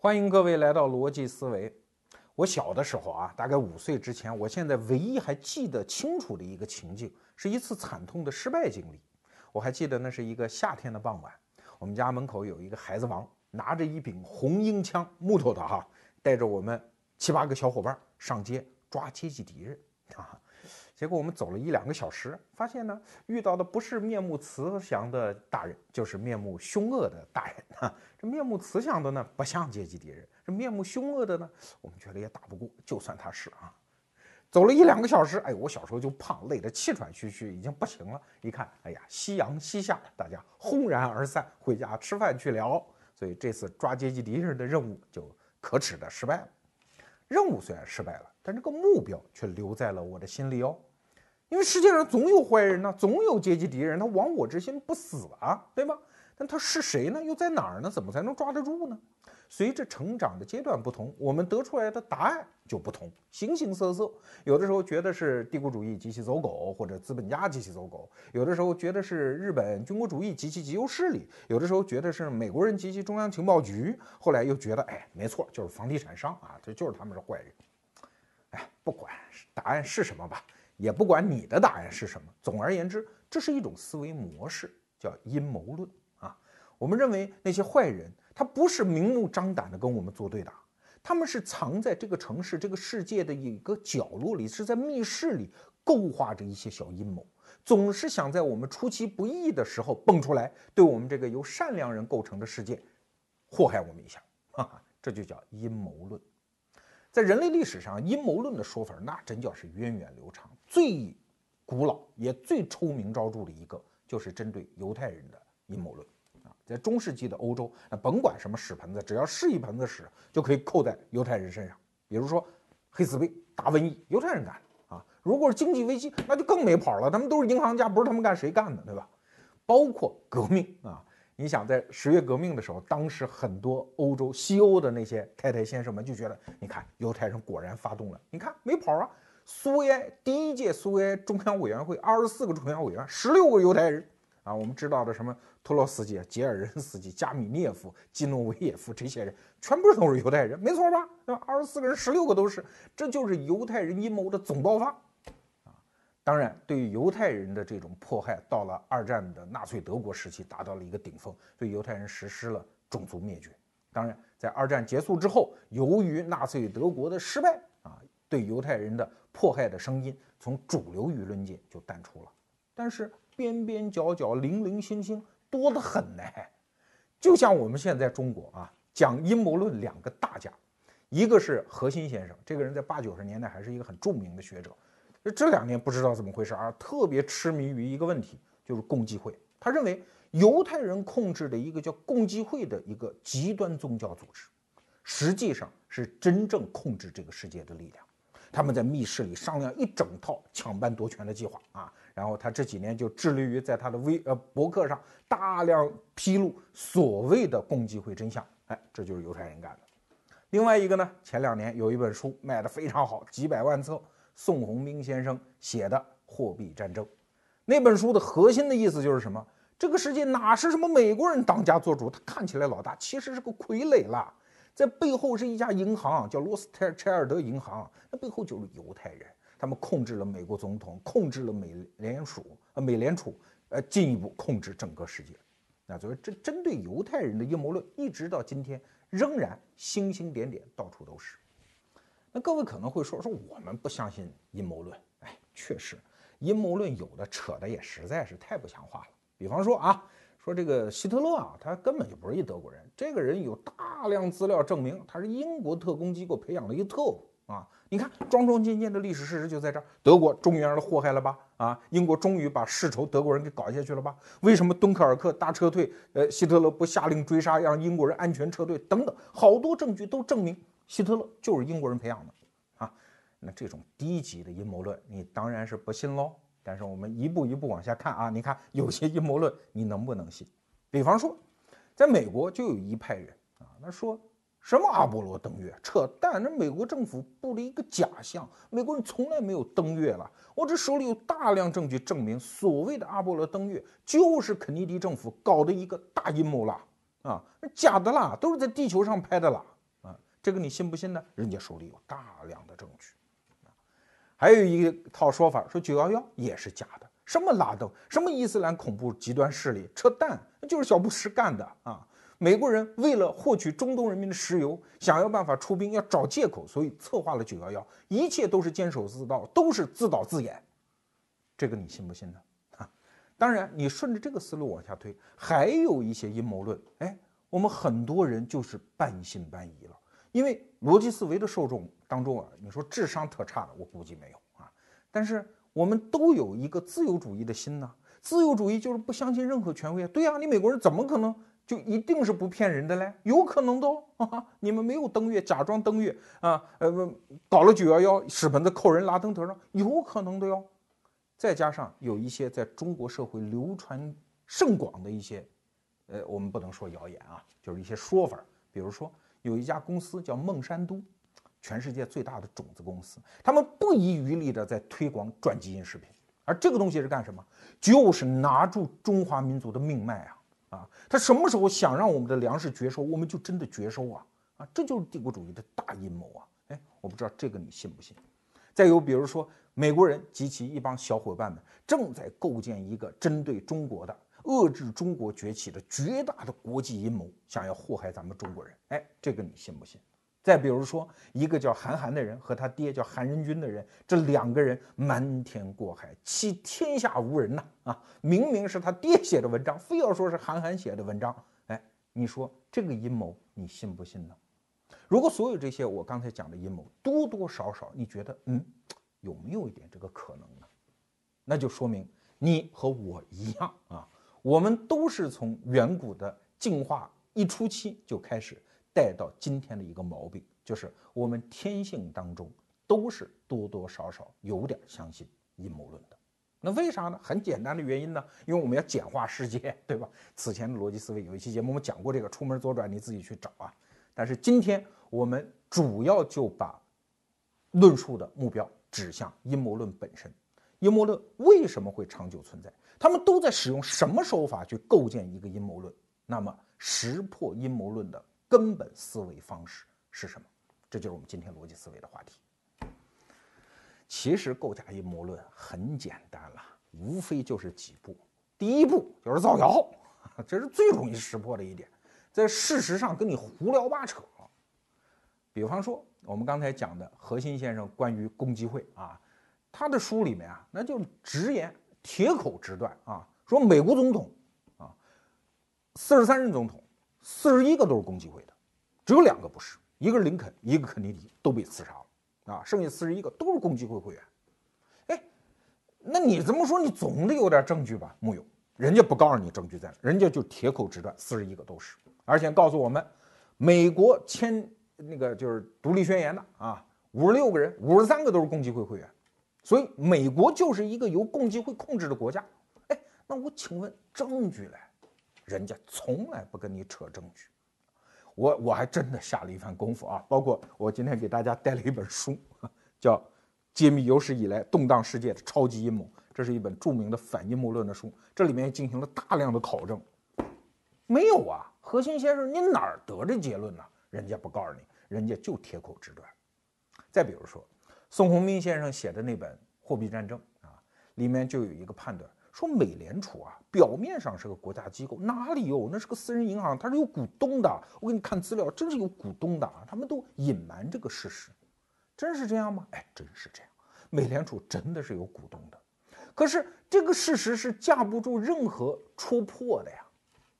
欢迎各位来到逻辑思维。我小的时候啊，大概五岁之前，我现在唯一还记得清楚的一个情景，是一次惨痛的失败经历。我还记得那是一个夏天的傍晚，我们家门口有一个孩子王，拿着一柄红缨枪，木头的哈，带着我们七八个小伙伴上街抓阶级敌人啊。结果我们走了一两个小时，发现呢，遇到的不是面目慈祥的大人，就是面目凶恶的大人啊。这面目慈祥的呢，不像阶级敌人；这面目凶恶的呢，我们觉得也打不过，就算他是啊。走了一两个小时，哎，我小时候就胖，累得气喘吁吁，已经不行了。一看，哎呀，夕阳西下，大家轰然而散，回家吃饭去了。所以这次抓阶级敌人的任务就可耻的失败了。任务虽然失败了，但这个目标却留在了我的心里哦。因为世界上总有坏人呢，总有阶级敌人，他亡我之心不死啊，对吗？但他是谁呢？又在哪儿呢？怎么才能抓得住呢？随着成长的阶段不同，我们得出来的答案就不同，形形色色。有的时候觉得是帝国主义及其走狗，或者资本家及其走狗；有的时候觉得是日本军国主义及其极右势力；有的时候觉得是美国人及其中央情报局。后来又觉得，哎，没错，就是房地产商啊，这就是他们是坏人。哎，不管答案是什么吧。也不管你的答案是什么，总而言之，这是一种思维模式，叫阴谋论啊。我们认为那些坏人，他不是明目张胆的跟我们作对的，他们是藏在这个城市、这个世界的一个角落里，是在密室里构画着一些小阴谋，总是想在我们出其不意的时候蹦出来，对我们这个由善良人构成的世界祸害我们一下，哈哈，这就叫阴谋论。在人类历史上，阴谋论的说法那真叫是源远流长。最古老也最臭名昭著的一个，就是针对犹太人的阴谋论啊。在中世纪的欧洲，那甭管什么屎盆子，只要是一盆子屎，就可以扣在犹太人身上。比如说黑死病、大瘟疫，犹太人干的啊。如果是经济危机，那就更没跑了，他们都是银行家，不是他们干谁干的，对吧？包括革命啊。你想在十月革命的时候，当时很多欧洲西欧的那些太太先生们就觉得，你看犹太人果然发动了，你看没跑啊。苏维埃第一届苏维埃中央委员会二十四个中央委员，十六个犹太人啊。我们知道的什么托洛斯基、杰尔任斯基、加米涅夫、基诺维耶夫这些人，全部都是犹太人，没错吧？对吧？二十四个人，十六个都是，这就是犹太人阴谋的总爆发啊。当然，对于犹太人的这种迫害，到了二战的纳粹德国时期达到了一个顶峰，对犹太人实施了种族灭绝。当然，在二战结束之后，由于纳粹德国的失败啊，对犹太人的迫害的声音从主流舆论界就淡出了。但是边边角角、零零星星多得很呢。就像我们现在中国啊，讲阴谋论两个大家，一个是何新先生，这个人在八九十年代还是一个很著名的学者。这两年不知道怎么回事啊，特别痴迷于一个问题，就是共济会。他认为犹太人控制的一个叫共济会的一个极端宗教组织，实际上是真正控制这个世界的力量。他们在密室里商量一整套抢班夺权的计划啊。然后他这几年就致力于在他的微呃博客上大量披露所谓的共济会真相。哎，这就是犹太人干的。另外一个呢，前两年有一本书卖的非常好，几百万册。宋鸿兵先生写的《货币战争》那本书的核心的意思就是什么？这个世界哪是什么美国人当家做主？他看起来老大，其实是个傀儡了。在背后是一家银行，叫罗斯泰柴尔德银行，那背后就是犹太人，他们控制了美国总统，控制了美联储，呃，美联储，呃，进一步控制整个世界。那所以，这针对犹太人的阴谋论，一直到今天仍然星星点点，到处都是。那各位可能会说说我们不相信阴谋论，哎，确实，阴谋论有的扯的也实在是太不像话了。比方说啊，说这个希特勒啊，他根本就不是一德国人，这个人有大量资料证明他是英国特工机构培养的一个特务啊。你看，桩桩件件的历史事实就在这儿，德国终于让他祸害了吧？啊，英国终于把世仇德国人给搞下去了吧？为什么敦刻尔克大撤退，呃，希特勒不下令追杀，让英国人安全撤退？等等，好多证据都证明。希特勒就是英国人培养的，啊，那这种低级的阴谋论，你当然是不信喽。但是我们一步一步往下看啊，你看有些阴谋论你能不能信？比方说，在美国就有一派人啊，他说什么阿波罗登月，扯淡！那美国政府布了一个假象，美国人从来没有登月了。我这手里有大量证据证明，所谓的阿波罗登月就是肯尼迪政府搞的一个大阴谋了啊，那假的啦，都是在地球上拍的啦啊。这个你信不信呢？人家手里有大量的证据。还有一套说法说九幺幺也是假的，什么拉登，什么伊斯兰恐怖极端势力，扯淡，就是小布什干的啊！美国人为了获取中东人民的石油，想要办法出兵，要找借口，所以策划了九幺幺，一切都是监守自盗，都是自导自演。这个你信不信呢？啊，当然，你顺着这个思路往下推，还有一些阴谋论，哎，我们很多人就是半信半疑了，因为逻辑思维的受众。当中啊，你说智商特差的，我估计没有啊。但是我们都有一个自由主义的心呢，自由主义就是不相信任何权威啊。对呀，你美国人怎么可能就一定是不骗人的嘞？有可能的哦。你们没有登月，假装登月啊，呃，搞了九幺幺，屎盆子扣人拉登头上，有可能的哟。再加上有一些在中国社会流传甚广的一些，呃，我们不能说谣言啊，就是一些说法，比如说有一家公司叫孟山都。全世界最大的种子公司，他们不遗余力地在推广转基因食品，而这个东西是干什么？就是拿住中华民族的命脉啊！啊，他什么时候想让我们的粮食绝收，我们就真的绝收啊！啊，这就是帝国主义的大阴谋啊！哎，我不知道这个你信不信？再有，比如说美国人及其一帮小伙伴们正在构建一个针对中国的、遏制中国崛起的绝大的国际阴谋，想要祸害咱们中国人。哎，这个你信不信？再比如说，一个叫韩寒的人和他爹叫韩仁君的人，这两个人瞒天过海，欺天下无人呐！啊，明明是他爹写的文章，非要说是韩寒写的文章。哎，你说这个阴谋，你信不信呢？如果所有这些我刚才讲的阴谋多多少少，你觉得嗯，有没有一点这个可能呢？那就说明你和我一样啊，我们都是从远古的进化一初期就开始。带到今天的一个毛病，就是我们天性当中都是多多少少有点相信阴谋论的。那为啥呢？很简单的原因呢，因为我们要简化世界，对吧？此前的逻辑思维有一期节目我们讲过这个，出门左转你自己去找啊。但是今天我们主要就把论述的目标指向阴谋论本身。阴谋论为什么会长久存在？他们都在使用什么手法去构建一个阴谋论？那么识破阴谋论的。根本思维方式是什么？这就是我们今天逻辑思维的话题。其实构架阴谋论很简单了，无非就是几步。第一步就是造谣，这是最容易识破的一点，在事实上跟你胡聊八扯。比方说，我们刚才讲的核心先生关于共济会啊，他的书里面啊，那就直言铁口直断啊，说美国总统啊，四十三任总统。四十一个都是共济会的，只有两个不是，一个是林肯，一个肯尼迪都被刺杀了啊，剩下四十一个都是共济会会员。哎，那你这么说，你总得有点证据吧？木有，人家不告诉你证据在哪，人家就铁口直断，四十一个都是，而且告诉我们，美国签那个就是独立宣言的啊，五十六个人，五十三个都是共济会会员，所以美国就是一个由共济会控制的国家。哎，那我请问证据嘞？人家从来不跟你扯证据，我我还真的下了一番功夫啊！包括我今天给大家带了一本书，叫《揭秘有史以来动荡世界的超级阴谋》，这是一本著名的反阴谋论的书，这里面进行了大量的考证。没有啊，核心先生，你哪儿得这结论呢？人家不告诉你，人家就铁口直断。再比如说，宋鸿兵先生写的那本《货币战争》啊，里面就有一个判断。说美联储啊，表面上是个国家机构，哪里有？那是个私人银行，它是有股东的。我给你看资料，真是有股东的啊！他们都隐瞒这个事实，真是这样吗？哎，真是这样，美联储真的是有股东的。可是这个事实是架不住任何戳破的呀。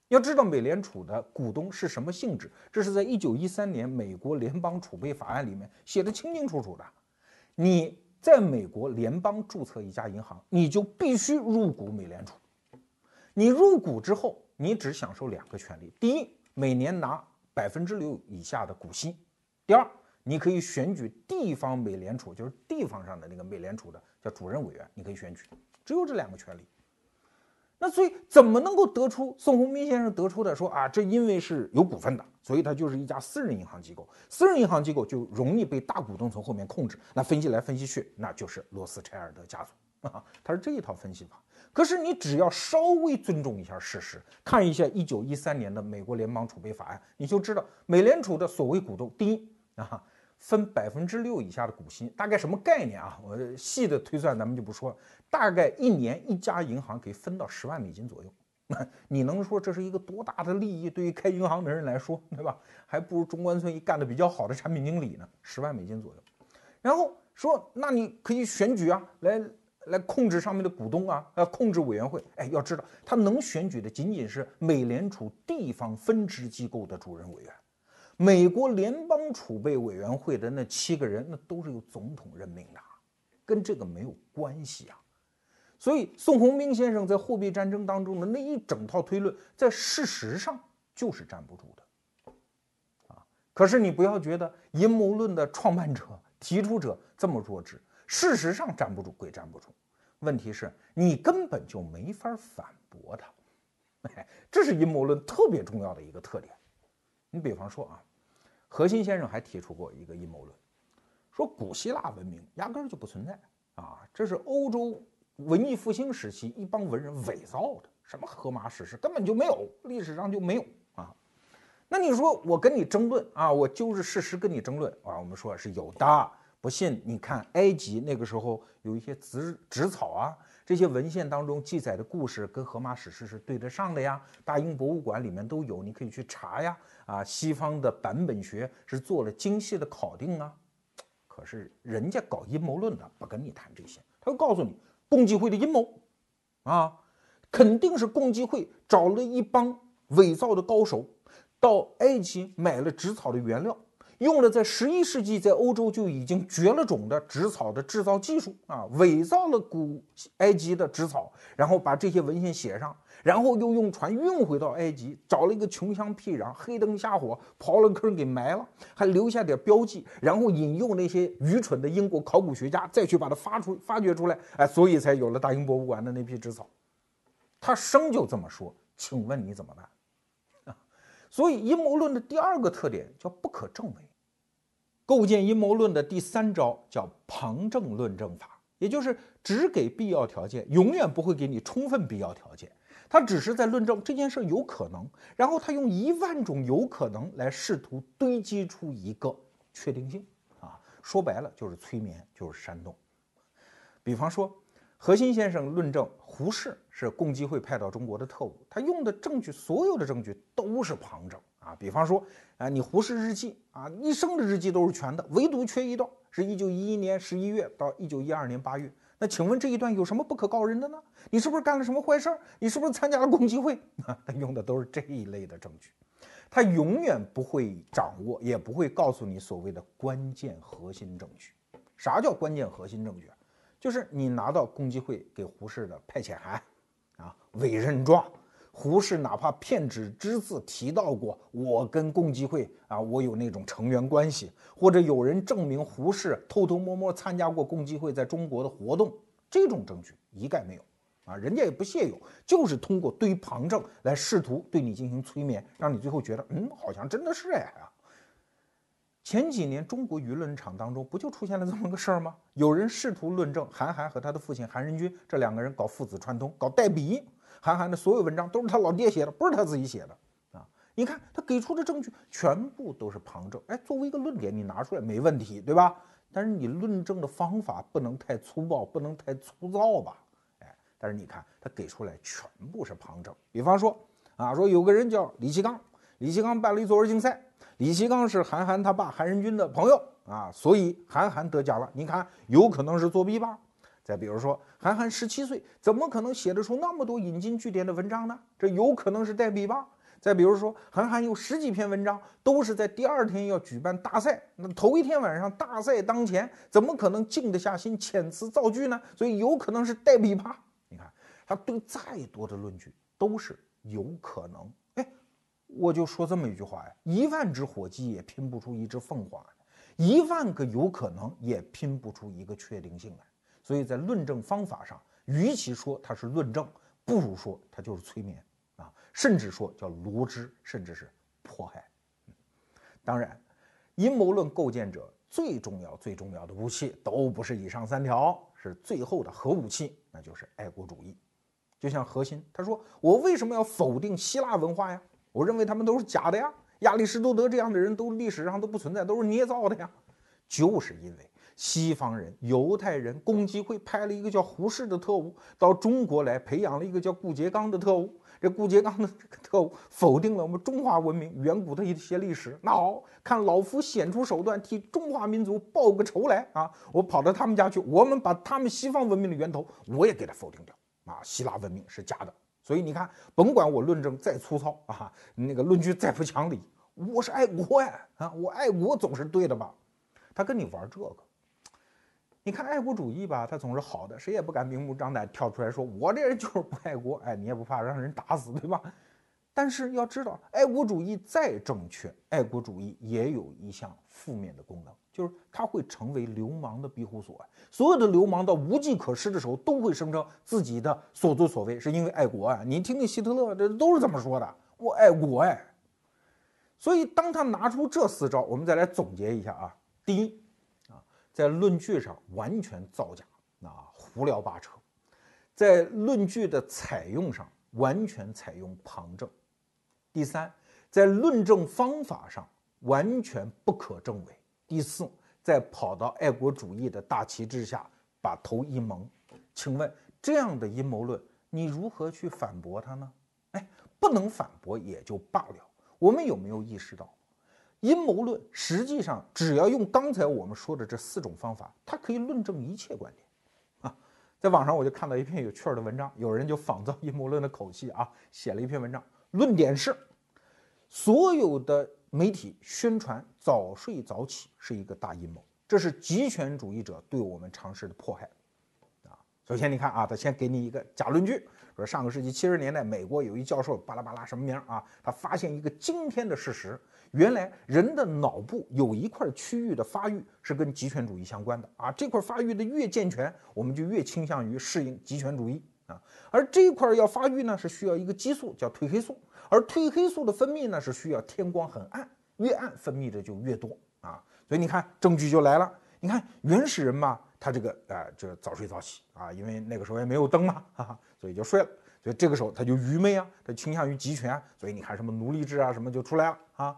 要知道美联储的股东是什么性质，这是在一九一三年美国联邦储备法案里面写的清清楚楚的。你。在美国联邦注册一家银行，你就必须入股美联储。你入股之后，你只享受两个权利：第一，每年拿百分之六以下的股息；第二，你可以选举地方美联储，就是地方上的那个美联储的叫主任委员，你可以选举。只有这两个权利。那所以怎么能够得出宋鸿兵先生得出的说啊，这因为是有股份的，所以它就是一家私人银行机构，私人银行机构就容易被大股东从后面控制。那分析来分析去，那就是罗斯柴尔德家族啊，他是这一套分析法。可是你只要稍微尊重一下事实，看一下一九一三年的美国联邦储备法案，你就知道美联储的所谓股东，第一，啊，分百分之六以下的股息，大概什么概念啊？我细的推算咱们就不说了，大概一年一家银行可以分到十万美金左右。你能说这是一个多大的利益？对于开银行的人来说，对吧？还不如中关村一干的比较好的产品经理呢，十万美金左右。然后说，那你可以选举啊，来来控制上面的股东啊，呃，控制委员会。哎，要知道，他能选举的仅仅是美联储地方分支机构的主任委员，美国联邦储备委员会的那七个人，那都是由总统任命的，跟这个没有关系啊。所以，宋鸿兵先生在货币战争当中的那一整套推论，在事实上就是站不住的，啊！可是你不要觉得阴谋论的创办者、提出者这么弱智，事实上站不住归站不住，问题是你根本就没法反驳他，这是阴谋论特别重要的一个特点。你比方说啊，核心先生还提出过一个阴谋论，说古希腊文明压根儿就不存在啊，这是欧洲。文艺复兴时期，一帮文人伪造的，什么荷马史诗根本就没有，历史上就没有啊。那你说我跟你争论啊，我就是事实跟你争论啊。我们说是有的，不信你看埃及那个时候有一些纸纸草啊，这些文献当中记载的故事跟荷马史诗是对得上的呀。大英博物馆里面都有，你可以去查呀。啊，西方的版本学是做了精细的考定啊。可是人家搞阴谋论的不跟你谈这些，他会告诉你。共济会的阴谋，啊，肯定是共济会找了一帮伪造的高手，到埃及买了纸草的原料，用了在十一世纪在欧洲就已经绝了种的纸草的制造技术啊，伪造了古埃及的纸草，然后把这些文献写上。然后又用船运回到埃及，找了一个穷乡僻壤，黑灯瞎火刨了坑给埋了，还留下点标记，然后引诱那些愚蠢的英国考古学家再去把它发出发掘出来，哎，所以才有了大英博物馆的那批纸草。他生就这么说，请问你怎么办？啊，所以阴谋论的第二个特点叫不可证伪，构建阴谋论的第三招叫旁证论证法，也就是只给必要条件，永远不会给你充分必要条件。他只是在论证这件事有可能，然后他用一万种有可能来试图堆积出一个确定性啊，说白了就是催眠，就是煽动。比方说，何心先生论证胡适是共济会派到中国的特务，他用的证据，所有的证据都是旁证啊。比方说，啊，你胡适日记啊，一生的日记都是全的，唯独缺一段，是一九一一年十一月到一九一二年八月。那请问这一段有什么不可告人的呢？你是不是干了什么坏事儿？你是不是参加了共济会？啊，他用的都是这一类的证据，他永远不会掌握，也不会告诉你所谓的关键核心证据。啥叫关键核心证据？就是你拿到共济会给胡适的派遣函，啊，委任状。胡适哪怕片纸只字提到过我跟共济会啊，我有那种成员关系，或者有人证明胡适偷偷摸摸参加过共济会在中国的活动，这种证据一概没有啊，人家也不屑有，就是通过堆旁证来试图对你进行催眠，让你最后觉得嗯，好像真的是哎啊。前几年中国舆论场当中不就出现了这么个事儿吗？有人试图论证韩寒和他的父亲韩仁君这两个人搞父子串通，搞代笔。韩寒的所有文章都是他老爹写的，不是他自己写的啊！你看他给出的证据全部都是旁证，哎，作为一个论点你拿出来没问题，对吧？但是你论证的方法不能太粗暴，不能太粗糙吧？哎，但是你看他给出来全部是旁证。比方说啊，说有个人叫李其刚，李其刚办了一作文竞赛，李其刚是韩寒他爸韩仁君的朋友啊，所以韩寒得奖了。你看有可能是作弊吧？再比如说，韩寒十七岁，怎么可能写得出那么多引经据典的文章呢？这有可能是代笔吧？再比如说，韩寒有十几篇文章都是在第二天要举办大赛，那头一天晚上大赛当前，怎么可能静得下心遣词造句呢？所以有可能是代笔吧？你看，他对再多的论据都是有可能。哎，我就说这么一句话呀：一万只火鸡也拼不出一只凤凰，一万个有可能也拼不出一个确定性来。所以在论证方法上，与其说它是论证，不如说它就是催眠啊，甚至说叫罗织，甚至是迫害。当然，阴谋论构建者最重要、最重要的武器都不是以上三条，是最后的核武器，那就是爱国主义。就像核心，他说：“我为什么要否定希腊文化呀？我认为他们都是假的呀，亚里士多德这样的人都历史上都不存在，都是捏造的呀。就是因为西方人、犹太人、共济会派了一个叫胡适的特务到中国来，培养了一个叫顾颉刚的特务。这顾颉刚的这个特务否定了我们中华文明远古的一些历史。那好看，老夫显出手段，替中华民族报个仇来啊！我跑到他们家去，我们把他们西方文明的源头我也给他否定掉啊！希腊文明是假的。所以你看，甭管我论证再粗糙啊，那个论据再不讲理，我是爱国呀啊！我爱国总是对的吧？他跟你玩这个。你看爱国主义吧，它总是好的，谁也不敢明目张胆跳出来说我这人就是不爱国，哎，你也不怕让人打死，对吧？但是要知道，爱国主义再正确，爱国主义也有一项负面的功能，就是它会成为流氓的庇护所。所有的流氓到无计可施的时候，都会声称自己的所作所为是因为爱国啊！你听听希特勒，这都是这么说的，我爱国哎。所以当他拿出这四招，我们再来总结一下啊，第一。在论据上完全造假，啊，胡聊八扯；在论据的采用上完全采用旁证。第三，在论证方法上完全不可证伪。第四，在跑到爱国主义的大旗之下把头一蒙。请问这样的阴谋论，你如何去反驳他呢？哎，不能反驳也就罢了。我们有没有意识到？阴谋论实际上只要用刚才我们说的这四种方法，它可以论证一切观点啊。在网上我就看到一篇有趣儿的文章，有人就仿造阴谋论的口气啊，写了一篇文章，论点是：所有的媒体宣传早睡早起是一个大阴谋，这是极权主义者对我们常识的迫害。首先你看啊，他先给你一个假论据，说上个世纪七十年代美国有一教授巴拉巴拉什么名啊，他发现一个惊天的事实。原来人的脑部有一块区域的发育是跟极权主义相关的啊，这块发育的越健全，我们就越倾向于适应极权主义啊。而这一块要发育呢，是需要一个激素叫褪黑素，而褪黑素的分泌呢是需要天光很暗，越暗分泌的就越多啊。所以你看证据就来了，你看原始人嘛，他这个啊就早睡早起啊，因为那个时候也没有灯嘛，哈哈，所以就睡了，所以这个时候他就愚昧啊，他倾向于集权，所以你看什么奴隶制啊什么就出来了啊。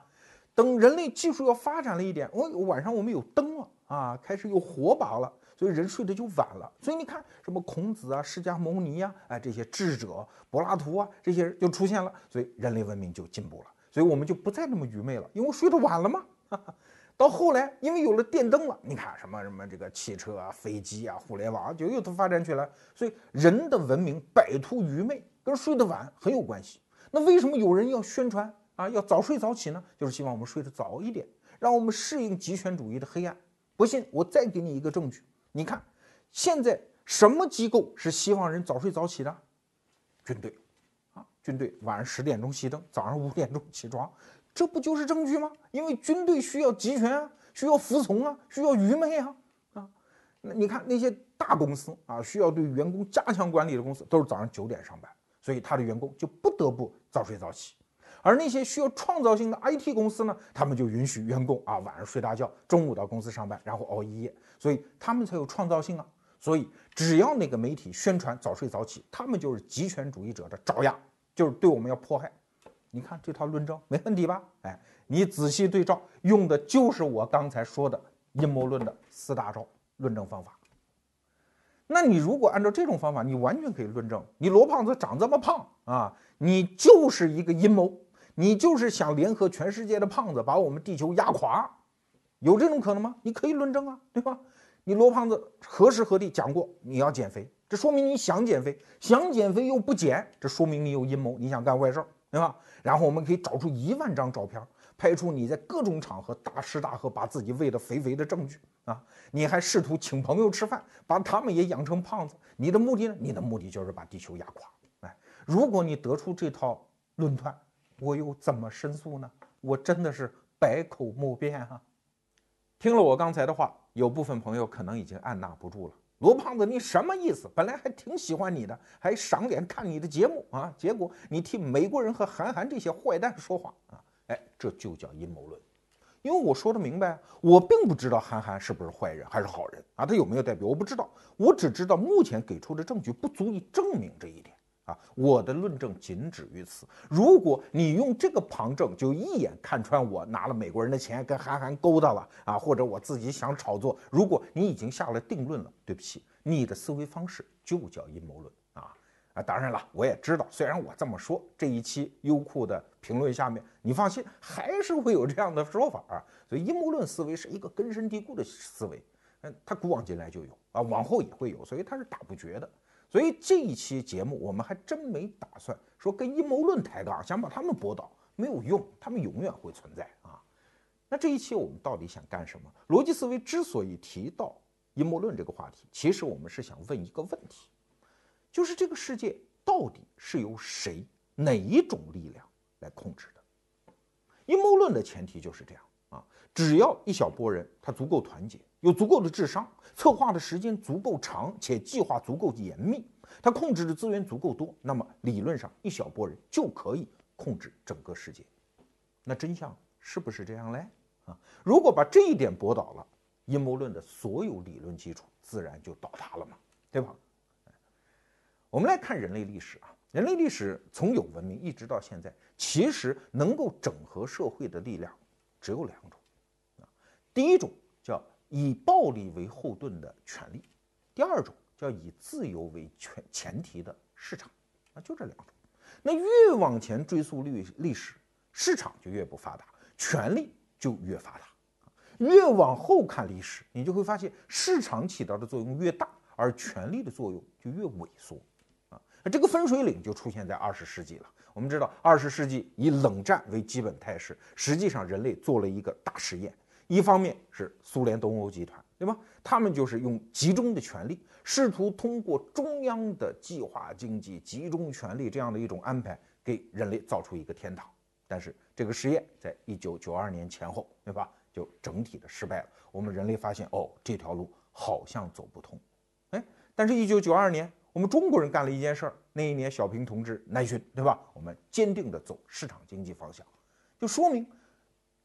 等人类技术要发展了一点，哦晚上我们有灯了啊，开始有火把了，所以人睡得就晚了。所以你看，什么孔子啊、释迦牟尼呀，哎，这些智者，柏拉图啊，这些人就出现了，所以人类文明就进步了。所以我们就不再那么愚昧了，因为睡得晚了嘛。到后来，因为有了电灯了，你看什么什么这个汽车啊、飞机啊、互联网就又都发展起来。所以人的文明摆脱愚昧跟睡得晚很有关系。那为什么有人要宣传？啊，要早睡早起呢，就是希望我们睡得早一点，让我们适应极权主义的黑暗。不信，我再给你一个证据。你看，现在什么机构是希望人早睡早起的？军队，啊，军队晚上十点钟熄灯，早上五点钟起床，这不就是证据吗？因为军队需要集权啊，需要服从啊，需要愚昧啊，啊，那你看那些大公司啊，需要对员工加强管理的公司，都是早上九点上班，所以他的员工就不得不早睡早起。而那些需要创造性的 IT 公司呢，他们就允许员工啊晚上睡大觉，中午到公司上班，然后熬一夜，所以他们才有创造性啊。所以只要那个媒体宣传早睡早起，他们就是极权主义者的爪牙，就是对我们要迫害。你看这套论证没问题吧？哎，你仔细对照，用的就是我刚才说的阴谋论的四大招论证方法。那你如果按照这种方法，你完全可以论证，你罗胖子长这么胖啊，你就是一个阴谋。你就是想联合全世界的胖子把我们地球压垮，有这种可能吗？你可以论证啊，对吧？你罗胖子何时何地讲过你要减肥？这说明你想减肥，想减肥又不减，这说明你有阴谋，你想干坏事儿，对吧？然后我们可以找出一万张照片，拍出你在各种场合大吃大喝，把自己喂得肥肥的证据啊！你还试图请朋友吃饭，把他们也养成胖子，你的目的呢？你的目的就是把地球压垮。哎，如果你得出这套论断。我又怎么申诉呢？我真的是百口莫辩啊！听了我刚才的话，有部分朋友可能已经按捺不住了。罗胖子，你什么意思？本来还挺喜欢你的，还赏脸看你的节目啊，结果你替美国人和韩寒这些坏蛋说话啊！哎，这就叫阴谋论。因为我说的明白，我并不知道韩寒是不是坏人还是好人啊，他有没有代表我不知道，我只知道目前给出的证据不足以证明这一点。啊，我的论证仅止于此。如果你用这个旁证就一眼看穿我拿了美国人的钱跟韩寒勾搭了啊，或者我自己想炒作，如果你已经下了定论了，对不起，你的思维方式就叫阴谋论啊啊！当然了，我也知道，虽然我这么说，这一期优酷的评论下面，你放心，还是会有这样的说法啊。所以阴谋论思维是一个根深蒂固的思维，嗯，它古往今来就有啊，往后也会有，所以它是打不绝的。所以这一期节目，我们还真没打算说跟阴谋论抬杠，想把他们驳倒，没有用，他们永远会存在啊。那这一期我们到底想干什么？逻辑思维之所以提到阴谋论这个话题，其实我们是想问一个问题，就是这个世界到底是由谁、哪一种力量来控制的？阴谋论的前提就是这样啊，只要一小波人他足够团结。有足够的智商，策划的时间足够长，且计划足够严密，他控制的资源足够多，那么理论上一小波人就可以控制整个世界。那真相是不是这样嘞？啊，如果把这一点驳倒了，阴谋论的所有理论基础自然就倒塌了嘛，对吧？我们来看人类历史啊，人类历史从有文明一直到现在，其实能够整合社会的力量只有两种啊，第一种叫。以暴力为后盾的权利，第二种叫以自由为前前提的市场，啊，就这两种。那越往前追溯历历史，市场就越不发达，权力就越发达。越往后看历史，你就会发现市场起到的作用越大，而权力的作用就越萎缩。啊，这个分水岭就出现在二十世纪了。我们知道，二十世纪以冷战为基本态势，实际上人类做了一个大实验。一方面是苏联东欧集团，对吧？他们就是用集中的权力，试图通过中央的计划经济、集中权力这样的一种安排，给人类造出一个天堂。但是这个实验在一九九二年前后，对吧？就整体的失败了。我们人类发现，哦，这条路好像走不通。哎，但是，一九九二年，我们中国人干了一件事儿。那一年，小平同志南巡，对吧？我们坚定地走市场经济方向，就说明。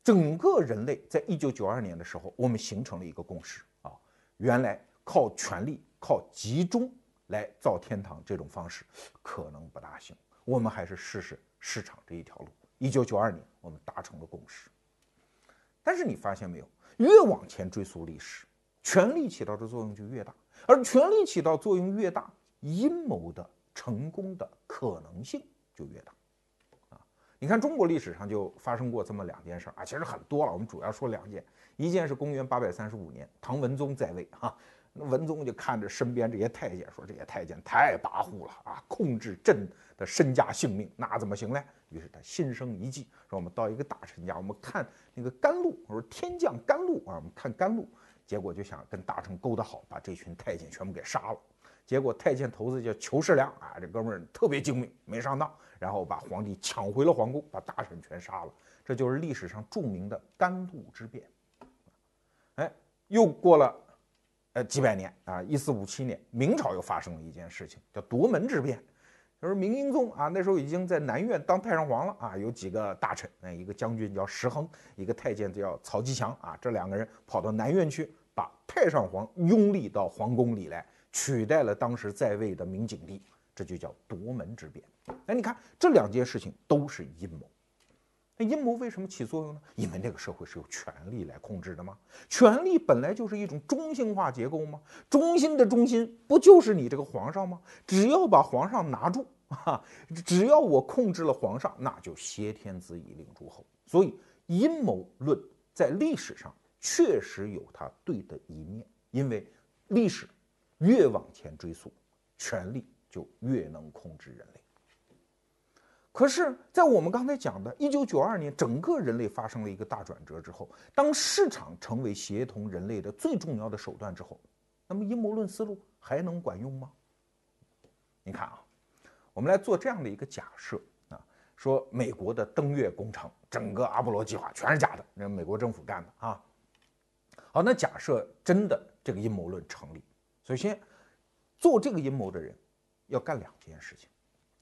整个人类在一九九二年的时候，我们形成了一个共识啊，原来靠权力、靠集中来造天堂这种方式可能不大行，我们还是试试市场这一条路。一九九二年，我们达成了共识。但是你发现没有，越往前追溯历史，权力起到的作用就越大，而权力起到作用越大，阴谋的成功的可能性就越大。你看，中国历史上就发生过这么两件事儿啊，其实很多了。我们主要说两件，一件是公元八百三十五年，唐文宗在位哈，那文宗就看着身边这些太监，说这些太监太跋扈了啊，控制朕的身家性命，那怎么行呢？于是他心生一计，说我们到一个大臣家，我们看那个甘露，我说天降甘露啊，我们看甘露，结果就想跟大臣勾搭好，把这群太监全部给杀了。结果太监头子叫裘世良啊，这哥们儿特别精明，没上当。然后把皇帝抢回了皇宫，把大臣全杀了，这就是历史上著名的甘露之变。哎，又过了呃几百年啊，一四五七年，明朝又发生了一件事情，叫夺门之变。就是明英宗啊，那时候已经在南苑当太上皇了啊，有几个大臣，那，一个将军叫石亨，一个太监叫曹吉祥啊，这两个人跑到南苑去，把太上皇拥立到皇宫里来，取代了当时在位的明景帝。这就叫夺门之变。哎，你看这两件事情都是阴谋。那阴谋为什么起作用呢？因为那个社会是由权力来控制的吗？权力本来就是一种中心化结构吗？中心的中心不就是你这个皇上吗？只要把皇上拿住啊，只要我控制了皇上，那就挟天子以令诸侯。所以阴谋论在历史上确实有它对的一面，因为历史越往前追溯，权力。就越能控制人类。可是，在我们刚才讲的1992年，整个人类发生了一个大转折之后，当市场成为协同人类的最重要的手段之后，那么阴谋论思路还能管用吗？你看啊，我们来做这样的一个假设啊，说美国的登月工程，整个阿波罗计划全是假的，那美国政府干的啊。好，那假设真的这个阴谋论成立，首先做这个阴谋的人。要干两件事情，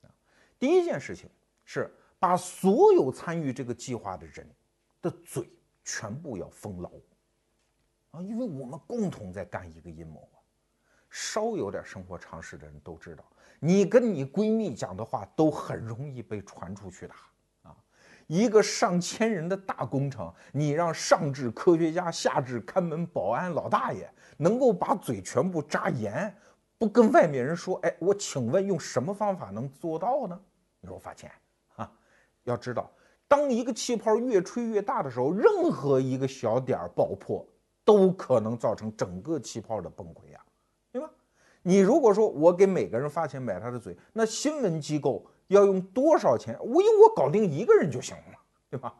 啊，第一件事情是把所有参与这个计划的人的嘴全部要封牢，啊，因为我们共同在干一个阴谋啊。稍有点生活常识的人都知道，你跟你闺蜜讲的话都很容易被传出去的。一个上千人的大工程，你让上至科学家，下至看门保安老大爷，能够把嘴全部扎严，不跟外面人说，哎，我请问用什么方法能做到呢？你说我发钱啊？要知道，当一个气泡越吹越大的时候，任何一个小点儿爆破，都可能造成整个气泡的崩溃呀。对吧你如果说我给每个人发钱买他的嘴，那新闻机构要用多少钱？我以我搞定一个人就行了，对吧？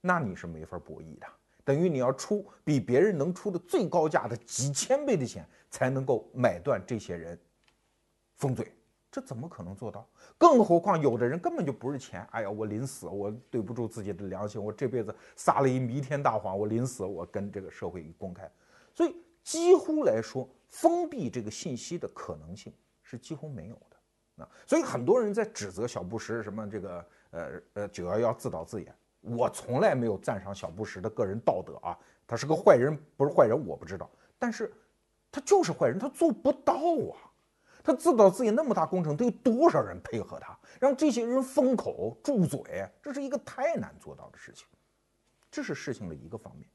那你是没法博弈的，等于你要出比别人能出的最高价的几千倍的钱，才能够买断这些人封嘴，这怎么可能做到？更何况有的人根本就不是钱，哎呀，我临死我对不住自己的良心，我这辈子撒了一弥天大谎，我临死我跟这个社会一公开，所以几乎来说。封闭这个信息的可能性是几乎没有的，啊，所以很多人在指责小布什什么这个呃呃九幺幺自导自演，我从来没有赞赏小布什的个人道德啊，他是个坏人不是坏人我不知道，但是他就是坏人，他做不到啊，他自导自演那么大工程，得有多少人配合他，让这些人封口住嘴，这是一个太难做到的事情，这是事情的一个方面，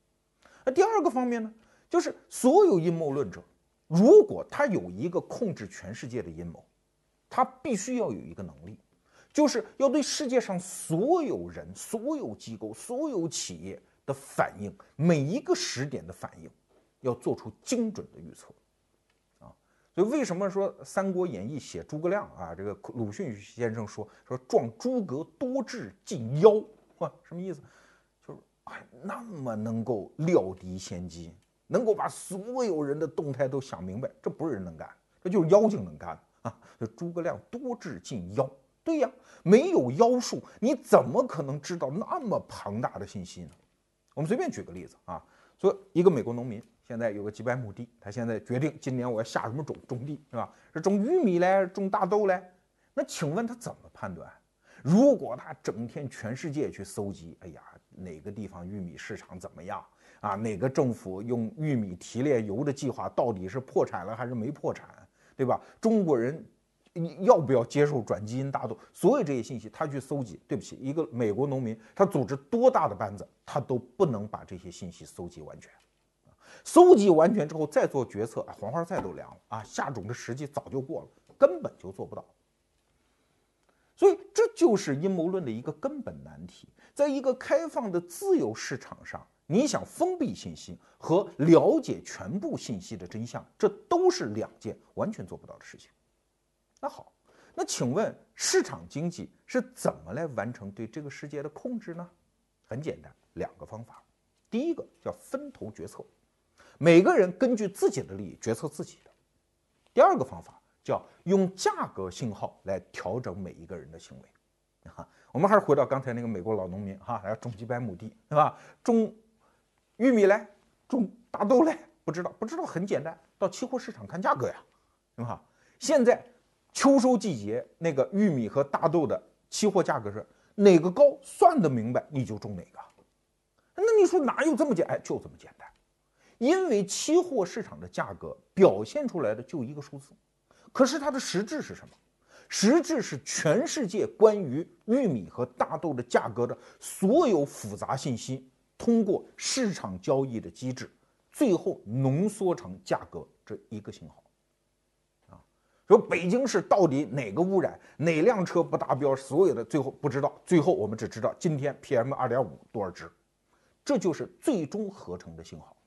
那第二个方面呢，就是所有阴谋论者。如果他有一个控制全世界的阴谋，他必须要有一个能力，就是要对世界上所有人、所有机构、所有企业的反应，每一个时点的反应，要做出精准的预测，啊，所以为什么说《三国演义》写诸葛亮啊？这个鲁迅先生说说壮诸葛多智近妖，哇，什么意思？就是哎，那么能够料敌先机。能够把所有人的动态都想明白，这不是人能干，这就是妖精能干的啊！这诸葛亮多智近妖，对呀，没有妖术，你怎么可能知道那么庞大的信息呢？我们随便举个例子啊，说一个美国农民现在有个几百亩地，他现在决定今年我要下什么种种地，是吧？是种玉米嘞，种大豆嘞？那请问他怎么判断？如果他整天全世界去搜集，哎呀，哪个地方玉米市场怎么样？啊，哪个政府用玉米提炼油的计划到底是破产了还是没破产，对吧？中国人要不要接受转基因大豆？所有这些信息他去搜集，对不起，一个美国农民，他组织多大的班子，他都不能把这些信息搜集完全。搜集完全之后再做决策，黄花菜都凉了啊！下种的时机早就过了，根本就做不到。所以这就是阴谋论的一个根本难题，在一个开放的自由市场上。你想封闭信息和了解全部信息的真相，这都是两件完全做不到的事情。那好，那请问市场经济是怎么来完成对这个世界的控制呢？很简单，两个方法。第一个叫分头决策，每个人根据自己的利益决策自己的。第二个方法叫用价格信号来调整每一个人的行为。哈，我们还是回到刚才那个美国老农民哈，要种几百亩地，对吧？种。玉米嘞，种大豆嘞，不知道，不知道，很简单，到期货市场看价格呀，对吧？现在秋收季节那个玉米和大豆的期货价格是哪个高，算得明白你就种哪个。那你说哪有这么简？哎，就这么简单，因为期货市场的价格表现出来的就一个数字，可是它的实质是什么？实质是全世界关于玉米和大豆的价格的所有复杂信息。通过市场交易的机制，最后浓缩成价格这一个信号，啊，说北京市到底哪个污染，哪辆车不达标，所有的最后不知道，最后我们只知道今天 PM 二点五多少值，这就是最终合成的信号。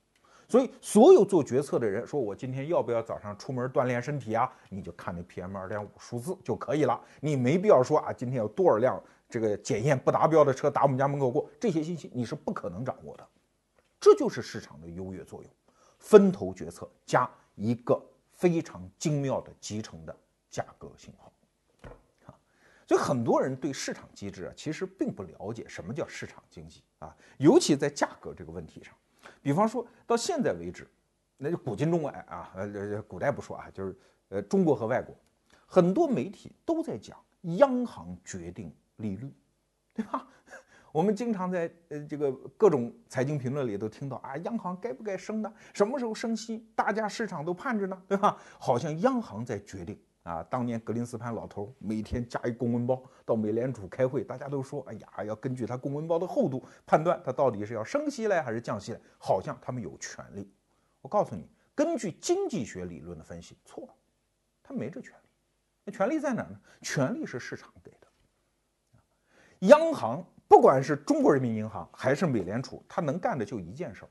所以，所有做决策的人说，我今天要不要早上出门锻炼身体啊？你就看那 PM 二点五数字就可以了，你没必要说啊，今天有多少辆。这个检验不达标的车打我们家门口过，这些信息你是不可能掌握的，这就是市场的优越作用，分头决策加一个非常精妙的集成的价格信号，啊，所以很多人对市场机制啊其实并不了解什么叫市场经济啊，尤其在价格这个问题上，比方说到现在为止，那就古今中外啊，呃，古代不说啊，就是呃中国和外国，很多媒体都在讲央行决定。利率，对吧？我们经常在呃这个各种财经评论里都听到啊，央行该不该升呢？什么时候升息？大家市场都盼着呢，对吧？好像央行在决定啊。当年格林斯潘老头每天加一公文包到美联储开会，大家都说，哎呀，要根据他公文包的厚度判断他到底是要升息嘞还是降息嘞，好像他们有权利。我告诉你，根据经济学理论的分析，错了，他没这权利。那权利在哪呢？权利是市场给的。央行不管是中国人民银行还是美联储，他能干的就一件事儿，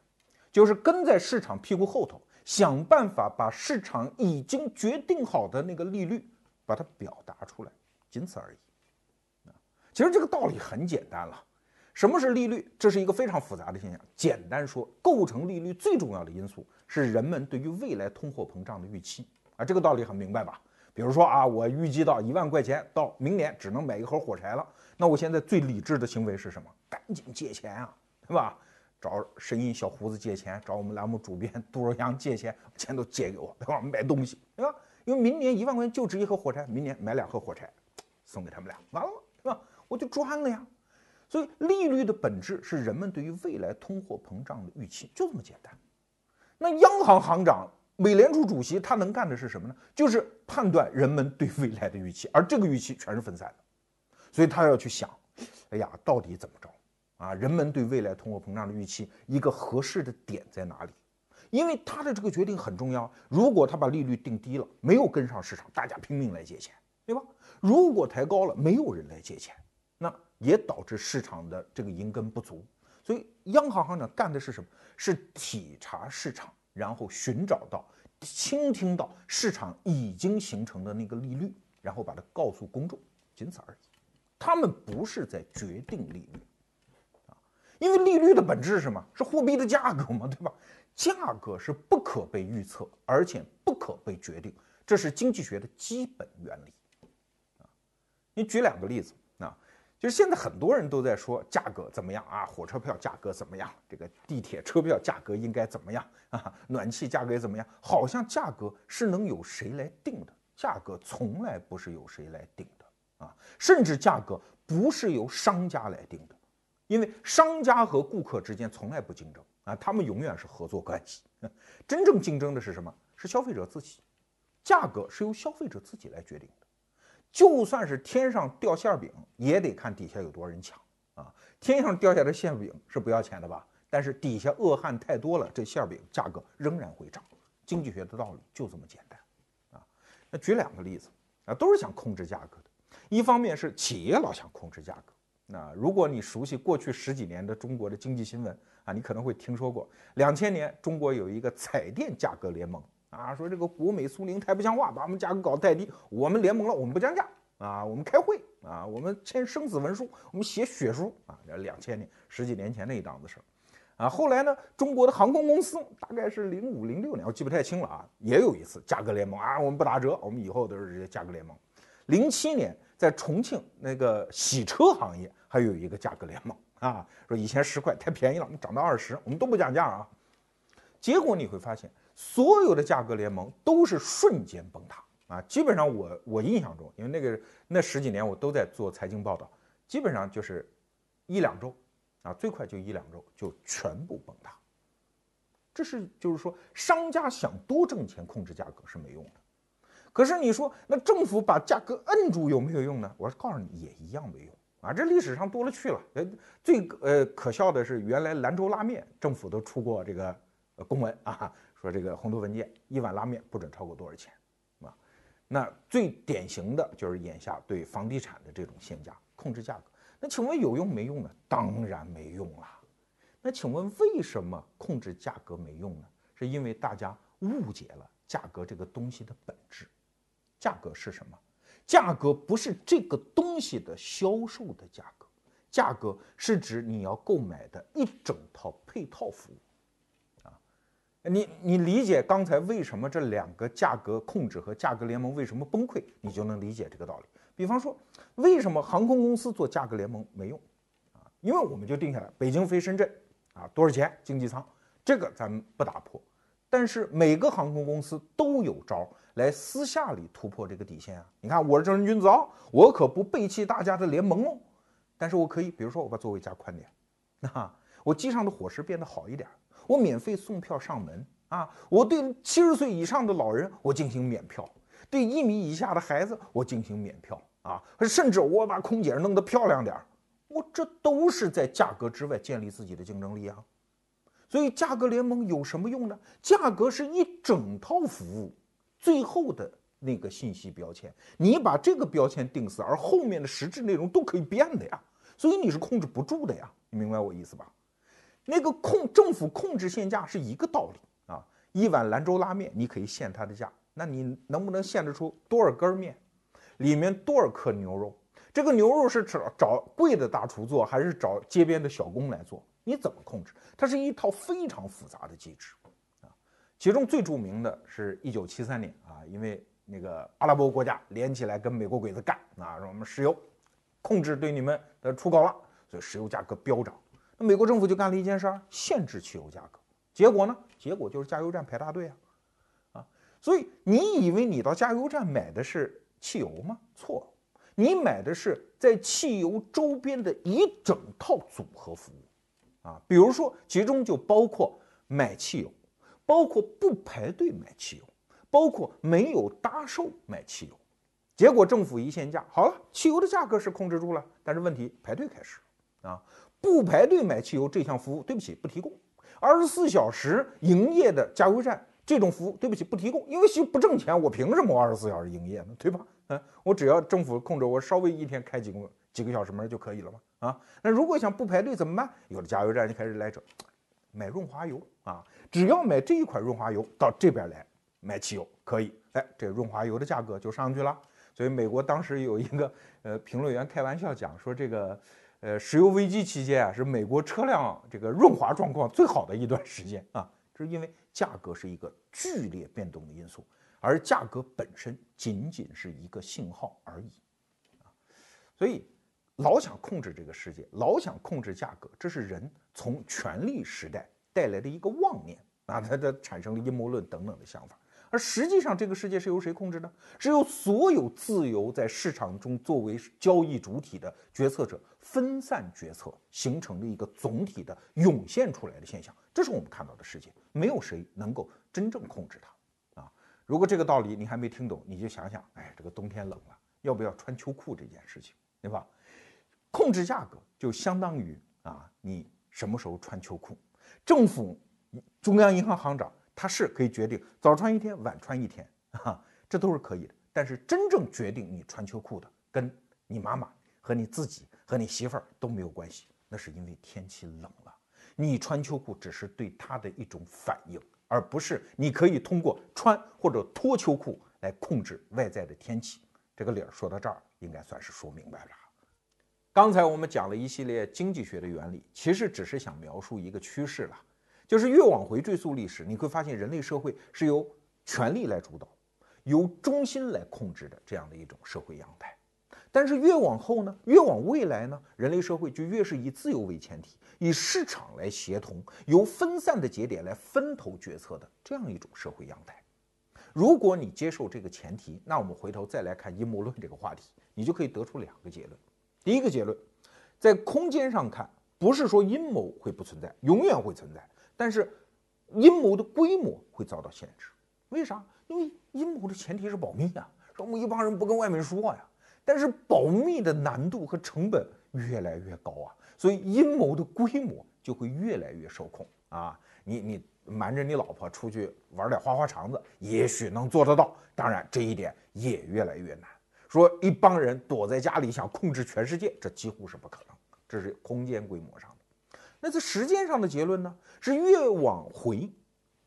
就是跟在市场屁股后头，想办法把市场已经决定好的那个利率把它表达出来，仅此而已。啊，其实这个道理很简单了。什么是利率？这是一个非常复杂的现象。简单说，构成利率最重要的因素是人们对于未来通货膨胀的预期啊。这个道理很明白吧？比如说啊，我预计到一万块钱，到明年只能买一盒火柴了。那我现在最理智的行为是什么？赶紧借钱啊，对吧？找声音小胡子借钱，找我们栏目主编 杜若阳借钱，钱都借给我，对吧？买东西，对吧？因为明年一万块钱就值一盒火柴，明年买两盒火柴，送给他们俩，完了，对吧？我就赚了呀。所以，利率的本质是人们对于未来通货膨胀的预期，就这么简单。那央行行长、美联储主席他能干的是什么呢？就是判断人们对未来的预期，而这个预期全是分散的，所以他要去想，哎呀，到底怎么着啊？人们对未来通货膨胀的预期一个合适的点在哪里？因为他的这个决定很重要。如果他把利率定低了，没有跟上市场，大家拼命来借钱，对吧？如果抬高了，没有人来借钱。那也导致市场的这个银根不足，所以央行行长干的是什么？是体察市场，然后寻找到、倾听到市场已经形成的那个利率，然后把它告诉公众，仅此而已。他们不是在决定利率啊，因为利率的本质是什么？是货币的价格嘛，对吧？价格是不可被预测，而且不可被决定，这是经济学的基本原理啊。你举两个例子。啊就是现在很多人都在说价格怎么样啊？火车票价格怎么样？这个地铁车票价格应该怎么样啊？暖气价格怎么样？好像价格是能由谁来定的？价格从来不是由谁来定的啊！甚至价格不是由商家来定的，因为商家和顾客之间从来不竞争啊，他们永远是合作关系。真正竞争的是什么？是消费者自己。价格是由消费者自己来决定的。就算是天上掉馅饼，也得看底下有多少人抢啊！天上掉下的馅饼是不要钱的吧？但是底下恶汉太多了，这馅饼价格仍然会涨。经济学的道理就这么简单啊！那举两个例子啊，都是想控制价格的。一方面是企业老想控制价格。那如果你熟悉过去十几年的中国的经济新闻啊，你可能会听说过，两千年中国有一个彩电价格联盟。啊，说这个国美苏宁太不像话，把我们价格搞太低，我们联盟了，我们不降价啊，我们开会啊，我们签生死文书，我们写血书啊，这两千年十几年前那一档子事儿啊。后来呢，中国的航空公司大概是零五零六年，我记不太清了啊，也有一次价格联盟啊，我们不打折，我们以后都是这些价格联盟。零七年在重庆那个洗车行业还有一个价格联盟啊，说以前十块太便宜了，我们涨到二十，我们都不降价啊。结果你会发现。所有的价格联盟都是瞬间崩塌啊！基本上我我印象中，因为那个那十几年我都在做财经报道，基本上就是一两周啊，最快就一两周就全部崩塌。这是就是说，商家想多挣钱控制价格是没用的。可是你说那政府把价格摁住有没有用呢？我告诉你，也一样没用啊！这历史上多了去了。呃，最呃可笑的是，原来兰州拉面政府都出过这个公文啊。说这个红头文件，一碗拉面不准超过多少钱，啊？那最典型的就是眼下对房地产的这种限价控制价格。那请问有用没用呢？当然没用了。那请问为什么控制价格没用呢？是因为大家误解了价格这个东西的本质。价格是什么？价格不是这个东西的销售的价格，价格是指你要购买的一整套配套服务。啊你你理解刚才为什么这两个价格控制和价格联盟为什么崩溃，你就能理解这个道理。比方说，为什么航空公司做价格联盟没用啊？因为我们就定下来，北京飞深圳啊，多少钱经济舱，这个咱们不打破。但是每个航空公司都有招来私下里突破这个底线啊。你看我是正人君子啊，我可不背弃大家的联盟哦。但是我可以，比如说我把座位加宽点，那我机上的伙食变得好一点，我免费送票上门啊，我对七十岁以上的老人我进行免票，对一米以下的孩子我进行免票啊，甚至我把空姐弄得漂亮点，我这都是在价格之外建立自己的竞争力啊。所以价格联盟有什么用呢？价格是一整套服务，最后的那个信息标签，你把这个标签定死，而后面的实质内容都可以变的呀。所以你是控制不住的呀，你明白我意思吧？那个控政府控制限价是一个道理啊。一碗兰州拉面你可以限它的价，那你能不能限制出多少根面，里面多少克牛肉？这个牛肉是找找贵的大厨做，还是找街边的小工来做？你怎么控制？它是一套非常复杂的机制。其中最著名的是一九七三年啊，因为那个阿拉伯国家连起来跟美国鬼子干啊，说我们石油控制对你们的出口了，所以石油价格飙涨。那美国政府就干了一件事儿，限制汽油价格。结果呢？结果就是加油站排大队啊啊！所以你以为你到加油站买的是汽油吗？错，你买的是在汽油周边的一整套组合服务。啊，比如说，其中就包括买汽油，包括不排队买汽油，包括没有搭售买汽油。结果政府一限价，好了，汽油的价格是控制住了，但是问题排队开始啊，不排队买汽油这项服务，对不起，不提供。二十四小时营业的加油站这种服务，对不起，不提供，因为不挣钱，我凭什么二十四小时营业呢？对吧？嗯，我只要政府控制，我稍微一天开几个几个小时门就可以了嘛？啊，那如果想不排队怎么办？有的加油站就开始来者买润滑油啊，只要买这一款润滑油到这边来买汽油可以，哎，这润滑油的价格就上去了。所以美国当时有一个呃评论员开玩笑讲说，这个呃石油危机期间啊，是美国车辆这个润滑状况最好的一段时间啊，这是因为价格是一个剧烈变动的因素，而价格本身仅仅是一个信号而已啊，所以。老想控制这个世界，老想控制价格，这是人从权力时代带来的一个妄念啊！它它产生了阴谋论等等的想法。而实际上，这个世界是由谁控制的？只有所有自由在市场中作为交易主体的决策者分散决策，形成的一个总体的涌现出来的现象。这是我们看到的世界，没有谁能够真正控制它啊！如果这个道理你还没听懂，你就想想，哎，这个冬天冷了，要不要穿秋裤这件事情，对吧？控制价格就相当于啊，你什么时候穿秋裤？政府中央银行行长他是可以决定早穿一天，晚穿一天，啊，这都是可以的。但是真正决定你穿秋裤的，跟你妈妈和你自己和你媳妇儿都没有关系，那是因为天气冷了。你穿秋裤只是对他的一种反应，而不是你可以通过穿或者脱秋裤来控制外在的天气。这个理儿说到这儿，应该算是说明白了。刚才我们讲了一系列经济学的原理，其实只是想描述一个趋势了，就是越往回追溯历史，你会发现人类社会是由权力来主导，由中心来控制的这样的一种社会样态。但是越往后呢，越往未来呢，人类社会就越是以自由为前提，以市场来协同，由分散的节点来分头决策的这样一种社会样态。如果你接受这个前提，那我们回头再来看阴谋论这个话题，你就可以得出两个结论。第一个结论，在空间上看，不是说阴谋会不存在，永远会存在，但是阴谋的规模会遭到限制。为啥？因为阴谋的前提是保密啊，说我们一帮人不跟外面说呀。但是保密的难度和成本越来越高啊，所以阴谋的规模就会越来越受控啊。你你瞒着你老婆出去玩点花花肠子，也许能做得到，当然这一点也越来越难。说一帮人躲在家里想控制全世界，这几乎是不可能。这是空间规模上的。那在时间上的结论呢？是越往回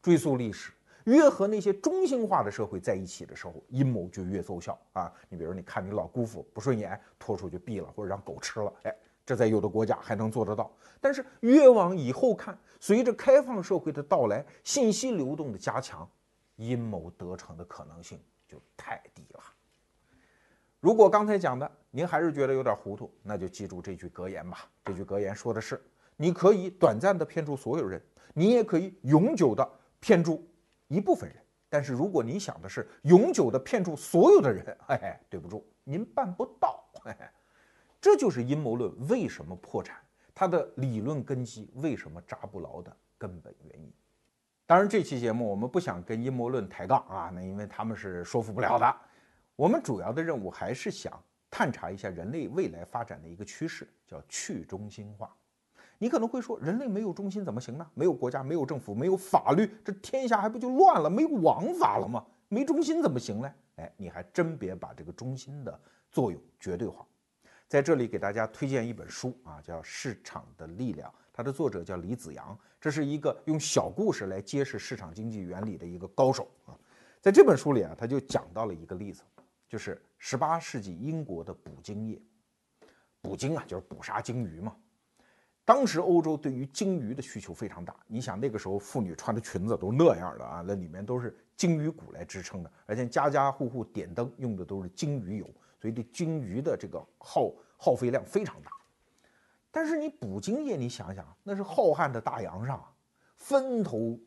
追溯历史，越和那些中心化的社会在一起的时候，阴谋就越奏效啊！你比如你看你老姑父不顺眼，拖出去毙了，或者让狗吃了，哎，这在有的国家还能做得到。但是越往以后看，随着开放社会的到来，信息流动的加强，阴谋得逞的可能性就太低了。如果刚才讲的您还是觉得有点糊涂，那就记住这句格言吧。这句格言说的是：你可以短暂的骗住所有人，你也可以永久的骗住一部分人。但是如果你想的是永久的骗住所有的人，嘿嘿，对不住，您办不到。嘿嘿，这就是阴谋论为什么破产，它的理论根基为什么扎不牢的根本原因。当然，这期节目我们不想跟阴谋论抬杠啊，那因为他们是说服不了的。我们主要的任务还是想探查一下人类未来发展的一个趋势，叫去中心化。你可能会说，人类没有中心怎么行呢？没有国家，没有政府，没有法律，这天下还不就乱了？没有王法了吗？没中心怎么行呢？哎，你还真别把这个中心的作用绝对化。在这里给大家推荐一本书啊，叫《市场的力量》，它的作者叫李子阳，这是一个用小故事来揭示市场经济原理的一个高手啊。在这本书里啊，他就讲到了一个例子。就是十八世纪英国的捕鲸业，捕鲸啊，就是捕杀鲸鱼嘛。当时欧洲对于鲸鱼的需求非常大。你想那个时候妇女穿的裙子都那样的啊，那里面都是鲸鱼骨来支撑的，而且家家户户点灯用的都是鲸鱼油，所以对鲸鱼的这个耗耗费量非常大。但是你捕鲸业，你想想，那是浩瀚的大洋上，分头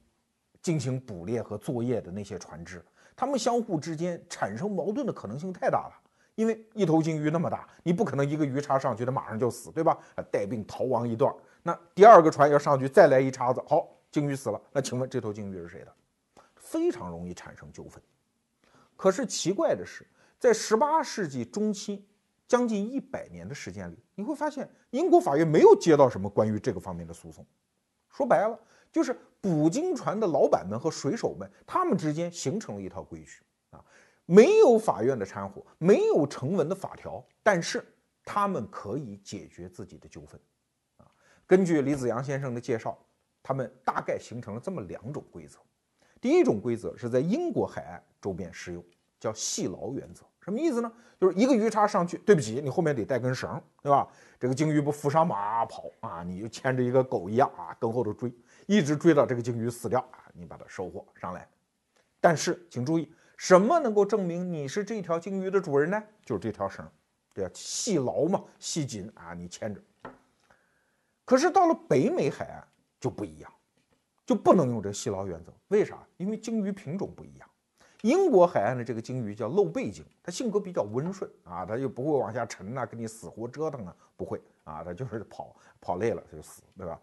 进行捕猎和作业的那些船只。他们相互之间产生矛盾的可能性太大了，因为一头鲸鱼那么大，你不可能一个鱼叉上去它马上就死，对吧？带病逃亡一段，那第二个船要上去再来一叉子，好，鲸鱼死了，那请问这头鲸鱼是谁的？非常容易产生纠纷。可是奇怪的是，在十八世纪中期，将近一百年的时间里，你会发现英国法院没有接到什么关于这个方面的诉讼。说白了。就是捕鲸船的老板们和水手们，他们之间形成了一套规矩啊，没有法院的掺和，没有成文的法条，但是他们可以解决自己的纠纷啊。根据李子阳先生的介绍，他们大概形成了这么两种规则。第一种规则是在英国海岸周边适用，叫系牢原则。什么意思呢？就是一个鱼叉上去，对不起，你后面得带根绳，对吧？这个鲸鱼不扶上马跑啊，你就牵着一个狗一样啊，跟后头追。一直追到这个鲸鱼死掉啊，你把它收获上来。但是请注意，什么能够证明你是这条鲸鱼的主人呢？就是这条绳，对吧？系牢嘛，系紧啊，你牵着。可是到了北美海岸就不一样，就不能用这系牢原则。为啥？因为鲸鱼品种不一样。英国海岸的这个鲸鱼叫露背鲸，它性格比较温顺啊，它就不会往下沉呐，跟你死活折腾啊，不会啊，它就是跑跑累了它就死，对吧？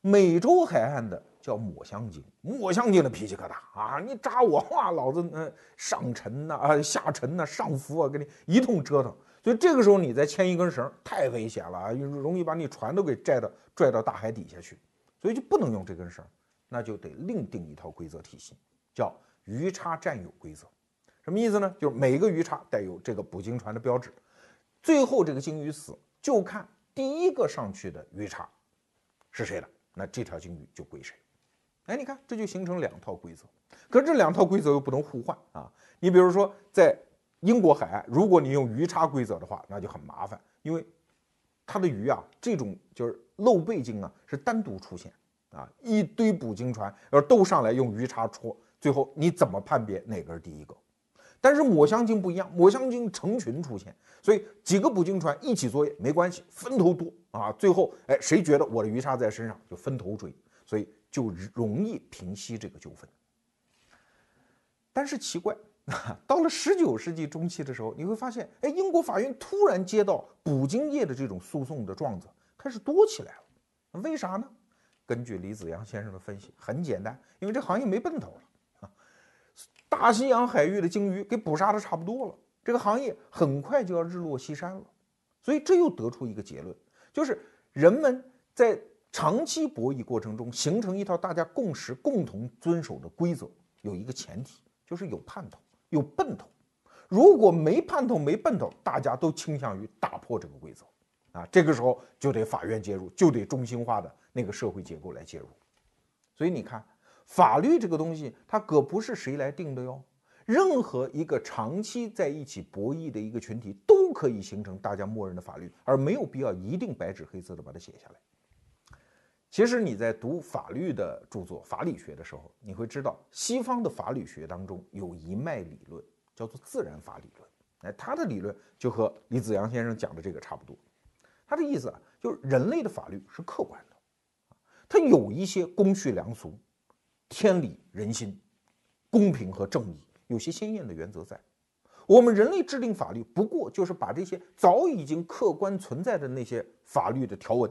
美洲海岸的叫抹香鲸，抹香鲸的脾气可大啊！你扎我话，老子呃上沉呐啊下沉呐上浮啊，给你一通折腾。所以这个时候你再牵一根绳，太危险了啊，容易把你船都给拽到拽到大海底下去。所以就不能用这根绳，那就得另定一套规则体系，叫鱼叉占有规则。什么意思呢？就是每个鱼叉带有这个捕鲸船的标志，最后这个鲸鱼死就看第一个上去的鱼叉是谁的。那这条鲸鱼就归谁？哎，你看，这就形成两套规则。可是这两套规则又不能互换啊！你比如说，在英国海岸，如果你用鱼叉规则的话，那就很麻烦，因为它的鱼啊，这种就是露背鲸啊，是单独出现啊，一堆捕鲸船要都上来用鱼叉戳，最后你怎么判别哪个是第一个？但是抹香鲸不一样，抹香鲸成群出现，所以几个捕鲸船一起作业没关系，分头多啊。最后，哎，谁觉得我的鱼叉在身上，就分头追，所以就容易平息这个纠纷。但是奇怪，到了十九世纪中期的时候，你会发现，哎，英国法院突然接到捕鲸业的这种诉讼的状子开始多起来了。为啥呢？根据李子阳先生的分析，很简单，因为这行业没奔头了。大西洋海域的鲸鱼给捕杀的差不多了，这个行业很快就要日落西山了，所以这又得出一个结论，就是人们在长期博弈过程中形成一套大家共识、共同遵守的规则，有一个前提，就是有盼头、有奔头。如果没盼头、没奔头，大家都倾向于打破这个规则，啊，这个时候就得法院介入，就得中心化的那个社会结构来介入。所以你看。法律这个东西，它可不是谁来定的哟。任何一个长期在一起博弈的一个群体，都可以形成大家默认的法律，而没有必要一定白纸黑字的把它写下来。其实你在读法律的著作、法理学的时候，你会知道，西方的法理学当中有一脉理论，叫做自然法理论。哎，他的理论就和李子阳先生讲的这个差不多。他的意思啊，就是人类的法律是客观的，它有一些公序良俗。天理人心、公平和正义，有些鲜艳的原则在。我们人类制定法律，不过就是把这些早已经客观存在的那些法律的条文，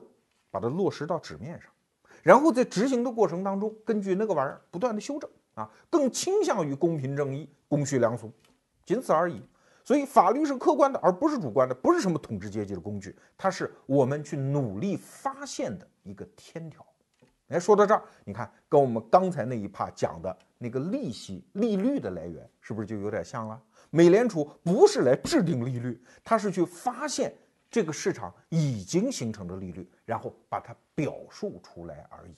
把它落实到纸面上，然后在执行的过程当中，根据那个玩意儿不断的修正啊，更倾向于公平正义、公序良俗，仅此而已。所以法律是客观的，而不是主观的，不是什么统治阶级的工具，它是我们去努力发现的一个天条。哎，说到这儿，你看跟我们刚才那一趴讲的那个利息利率的来源，是不是就有点像了？美联储不是来制定利率，它是去发现这个市场已经形成的利率，然后把它表述出来而已。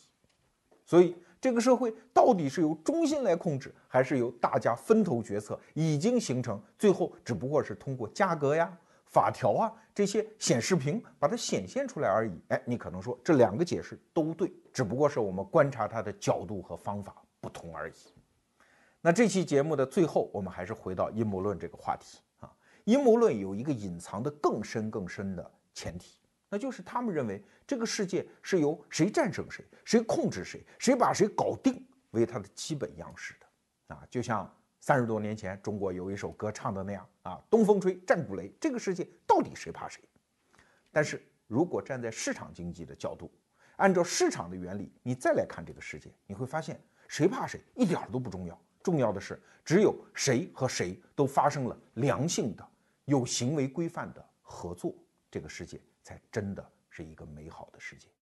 所以。这个社会到底是由中心来控制，还是由大家分头决策？已经形成，最后只不过是通过价格呀、法条啊这些显示屏把它显现出来而已。哎，你可能说这两个解释都对，只不过是我们观察它的角度和方法不同而已。那这期节目的最后，我们还是回到阴谋论这个话题啊。阴谋论有一个隐藏的更深更深的前提。那就是他们认为这个世界是由谁战胜谁，谁控制谁，谁把谁搞定为它的基本样式的啊，就像三十多年前中国有一首歌唱的那样啊，东风吹，战鼓擂，这个世界到底谁怕谁？但是如果站在市场经济的角度，按照市场的原理，你再来看这个世界，你会发现谁怕谁一点都不重要，重要的是只有谁和谁都发生了良性的、有行为规范的合作，这个世界。才真的是一个美好的世界。